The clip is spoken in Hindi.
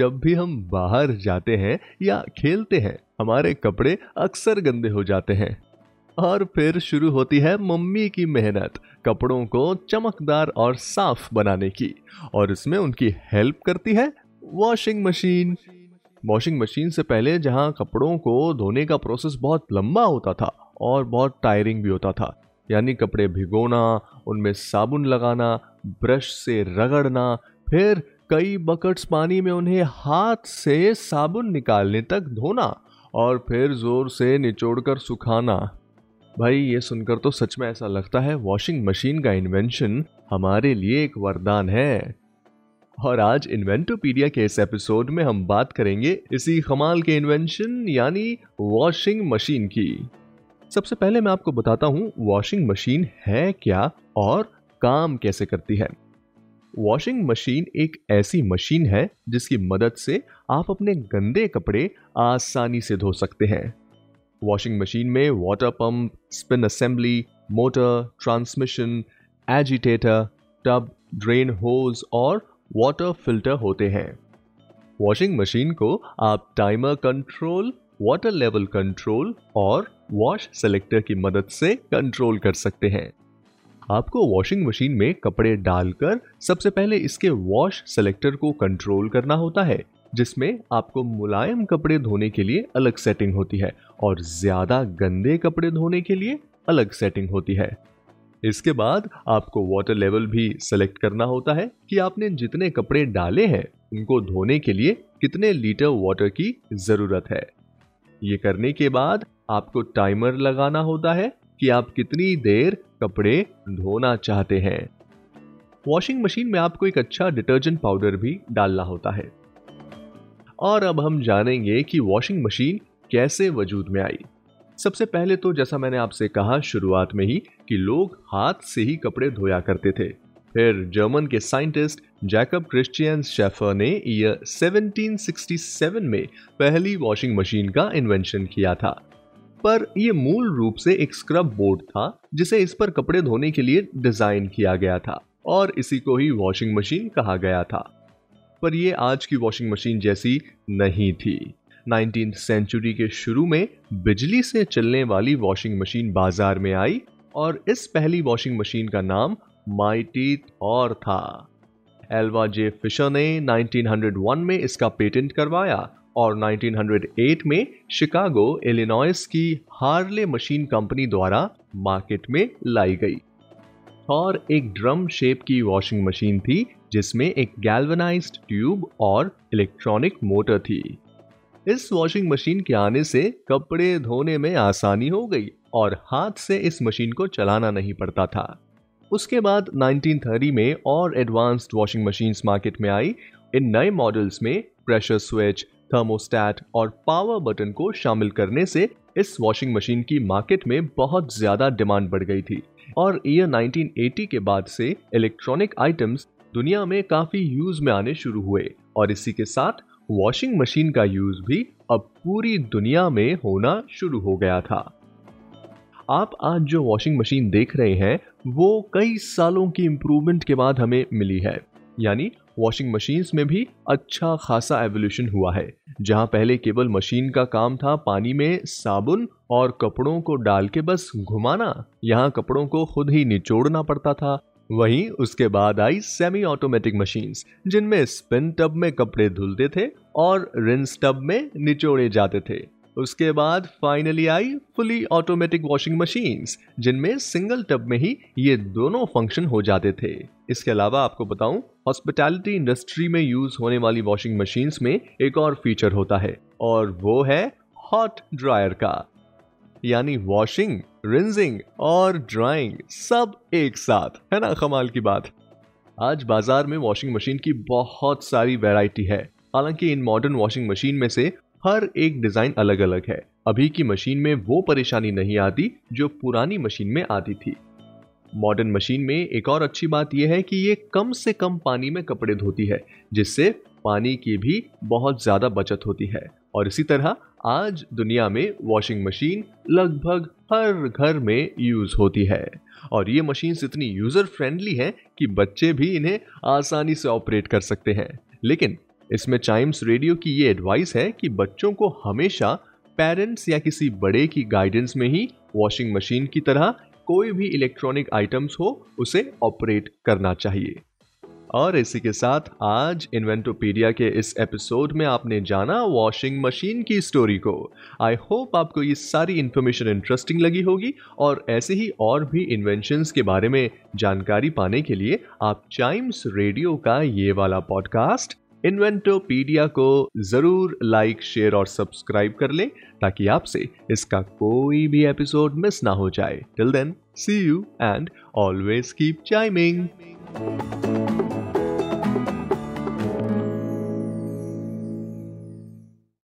जब भी हम बाहर जाते हैं या खेलते हैं, हमारे कपड़े अक्सर गंदे हो जाते हैं। और फिर शुरू होती है मम्मी की मेहनत, कपड़ों को चमकदार और साफ़ बनाने की। और इसमें उनकी हेल्प करती है वॉशिंग मशीन। वॉशिंग मशीन से पहले जहाँ कपड़ों को धोने का प्रोसेस बहुत लंबा होता था और बहुत टायरिंग भी होता था, यानी कपड़े भिगोना, उनमें साबुन लगाना, ब्रश से रगड़ना, फिर कई बकेट्स पानी में उन्हें हाथ से साबुन निकालने तक धोना और फिर ज़ोर से निचोड़कर सुखाना। भाई, ये सुनकर तो सच में ऐसा लगता है वॉशिंग मशीन का इन्वेंशन हमारे लिए एक वरदान है। और आज इन्वेंटोपीडिया के इस एपिसोड में हम बात करेंगे इसी कमाल के इन्वेंशन यानी वॉशिंग मशीन की। सबसे पहले मैं आपको बताता हूँ वॉशिंग मशीन है क्या और काम कैसे करती है। वॉशिंग मशीन एक ऐसी मशीन है जिसकी मदद से आप अपने गंदे कपड़े आसानी से धो सकते हैं। वॉशिंग मशीन में water pump spin assembly motor transmission agitator tub drain hose और वाटर फ़िल्टर होते हैं। वॉशिंग मशीन को आप timer control water level control और वॉश सेलेक्टर की मदद से कंट्रोल कर सकते हैं। आपको वॉशिंग मशीन में कपड़े डालकर सबसे पहले इसके वॉश सेलेक्टर को कंट्रोल करना होता है, जिसमें आपको मुलायम कपड़े धोने के लिए अलग सेटिंग होती है और ज़्यादा गंदे कपड़े धोने के लिए अलग सेटिंग होती है। इसके बाद आपको वाटर लेवल भी सेलेक्ट करना होता है कि आपने जितने कपड़े डाले हैं, उनको धोने के लिए कितने लीटर वाटर की ज़रूरत है। ये करने के बाद आपको टाइमर लगाना होता है कि आप कितनी देर कपड़े धोना चाहते हैं। वॉशिंग मशीन में आपको एक अच्छा डिटर्जेंट पाउडर भी डालना होता है। और अब हम जानेंगे कि वॉशिंग मशीन कैसे वजूद में आई। सबसे पहले तो जैसा मैंने आपसे कहा, शुरुआत में ही कि लोग हाथ से ही कपड़े धोया करते थे। फिर जर्मन के साइंटिस्ट जैकब क्रिश्चियन शेफर ने ईयर 1767 में पहली वॉशिंग मशीन का इन्वेंशन किया था। पर यह मूल रूप से एक स्क्रब बोर्ड था, जिसे इस पर कपड़े धोने के लिए डिज़ाइन किया गया था और इसी को ही वॉशिंग मशीन कहा गया था। पर यह आज की वॉशिंग मशीन जैसी नहीं थी। 19th सेंचुरी के शुरू में बिजली से चलने वाली वॉशिंग मशीन बाज़ार में आई और इस पहली वॉशिंग मशीन का नाम माइटी और था। एल्वा जे फिशर ने 1901 में इसका पेटेंट करवाया और 1908 में शिकागो इलिनॉइस की हार्ले मशीन कंपनी द्वारा मार्केट में लाई गई। और एक ड्रम शेप की वॉशिंग मशीन थी, जिसमें एक गैल्वनाइज्ड ट्यूब और इलेक्ट्रॉनिक मोटर थी। इस वॉशिंग मशीन के आने से कपड़े धोने में आसानी हो गई और हाथ से इस मशीन को चलाना नहीं पड़ता था। उसके बाद 1930 में और एडवांस्ड वॉशिंग मशीन्स मार्केट में आई। इन नए मॉडल्स में प्रेशर स्विच थर्मोस्टैट और पावर बटन को शामिल करने से इस वॉशिंग मशीन की मार्केट में बहुत ज़्यादा डिमांड बढ़ गई थी। और ईयर 1980 के बाद से इलेक्ट्रॉनिक आइटम्स दुनिया में काफ़ी यूज़ में आने शुरू हुए और इसी के साथ वॉशिंग मशीन का यूज़ भी अब पूरी दुनिया में होना शुरू हो गया था। आप आज जो वॉशिंग मशीन देख रहे हैं, वो कई सालों की इम्प्रूवमेंट के बाद हमें मिली है। यानी वॉशिंग मशीन्स में भी अच्छा खासा एवोल्यूशन हुआ है, जहाँ पहले केवल मशीन का काम था पानी में साबुन और कपड़ों को डाल के बस घुमाना, यहाँ कपड़ों को खुद ही निचोड़ना पड़ता था। वहीं उसके बाद आई सेमी ऑटोमेटिक मशीन्स जिनमें स्पिन टब में कपड़े धुलते थे और रिंस टब में निचोड़े जाते थे। उसके बाद फाइनली आई फुली ऑटोमेटिक वॉशिंग मशीन्स जिनमें सिंगल टब में ही ये दोनों फ़ंक्शन हो जाते थे। इसके अलावा आपको बताऊँ हॉस्पिटैलिटी इंडस्ट्री में यूज़ होने वाली वॉशिंग मशीन्स में एक और फीचर होता है, और वो है हॉट ड्रायर का। यानी वॉशिंग रिंजिंग और ड्राइंग सब एक साथ, है ना, कमाल की बात। आज बाज़ार में वॉशिंग मशीन की बहुत सारी वैरायटी है। हालाँकि इन मॉडर्न वॉशिंग मशीन में से हर एक डिज़ाइन अलग अलग है। अभी की मशीन में वो परेशानी नहीं आती जो पुरानी मशीन में आती थी। मॉडर्न मशीन में एक और अच्छी बात यह है कि ये कम से कम पानी में कपड़े धोती है, जिससे पानी की भी बहुत ज़्यादा बचत होती है। और इसी तरह आज दुनिया में वॉशिंग मशीन लगभग हर घर में यूज़ होती है। और ये मशीन इतनी यूज़र फ्रेंडली है कि बच्चे भी इन्हें आसानी से ऑपरेट कर सकते हैं। लेकिन इसमें चाइम्स रेडियो की ये एडवाइस है कि बच्चों को हमेशा पेरेंट्स या किसी बड़े की गाइडेंस में ही वॉशिंग मशीन की तरह कोई भी इलेक्ट्रॉनिक आइटम्स हो, उसे ऑपरेट करना चाहिए। और इसी के साथ आज इन्वेंटोपीडिया के इस एपिसोड में आपने जाना वॉशिंग मशीन की स्टोरी को। आई होप आपको ये सारी इन्फॉर्मेशन इंटरेस्टिंग लगी होगी और ऐसे ही और भी इन्वेंशंस के बारे में जानकारी पाने के लिए आप चाइम्स रेडियो का ये वाला पॉडकास्ट इन्वेंटोपीडिया को ज़रूर लाइक शेयर और सब्सक्राइब कर लें, ताकि आपसे इसका कोई भी एपिसोड मिस ना हो जाए। Till then see you and always keep chiming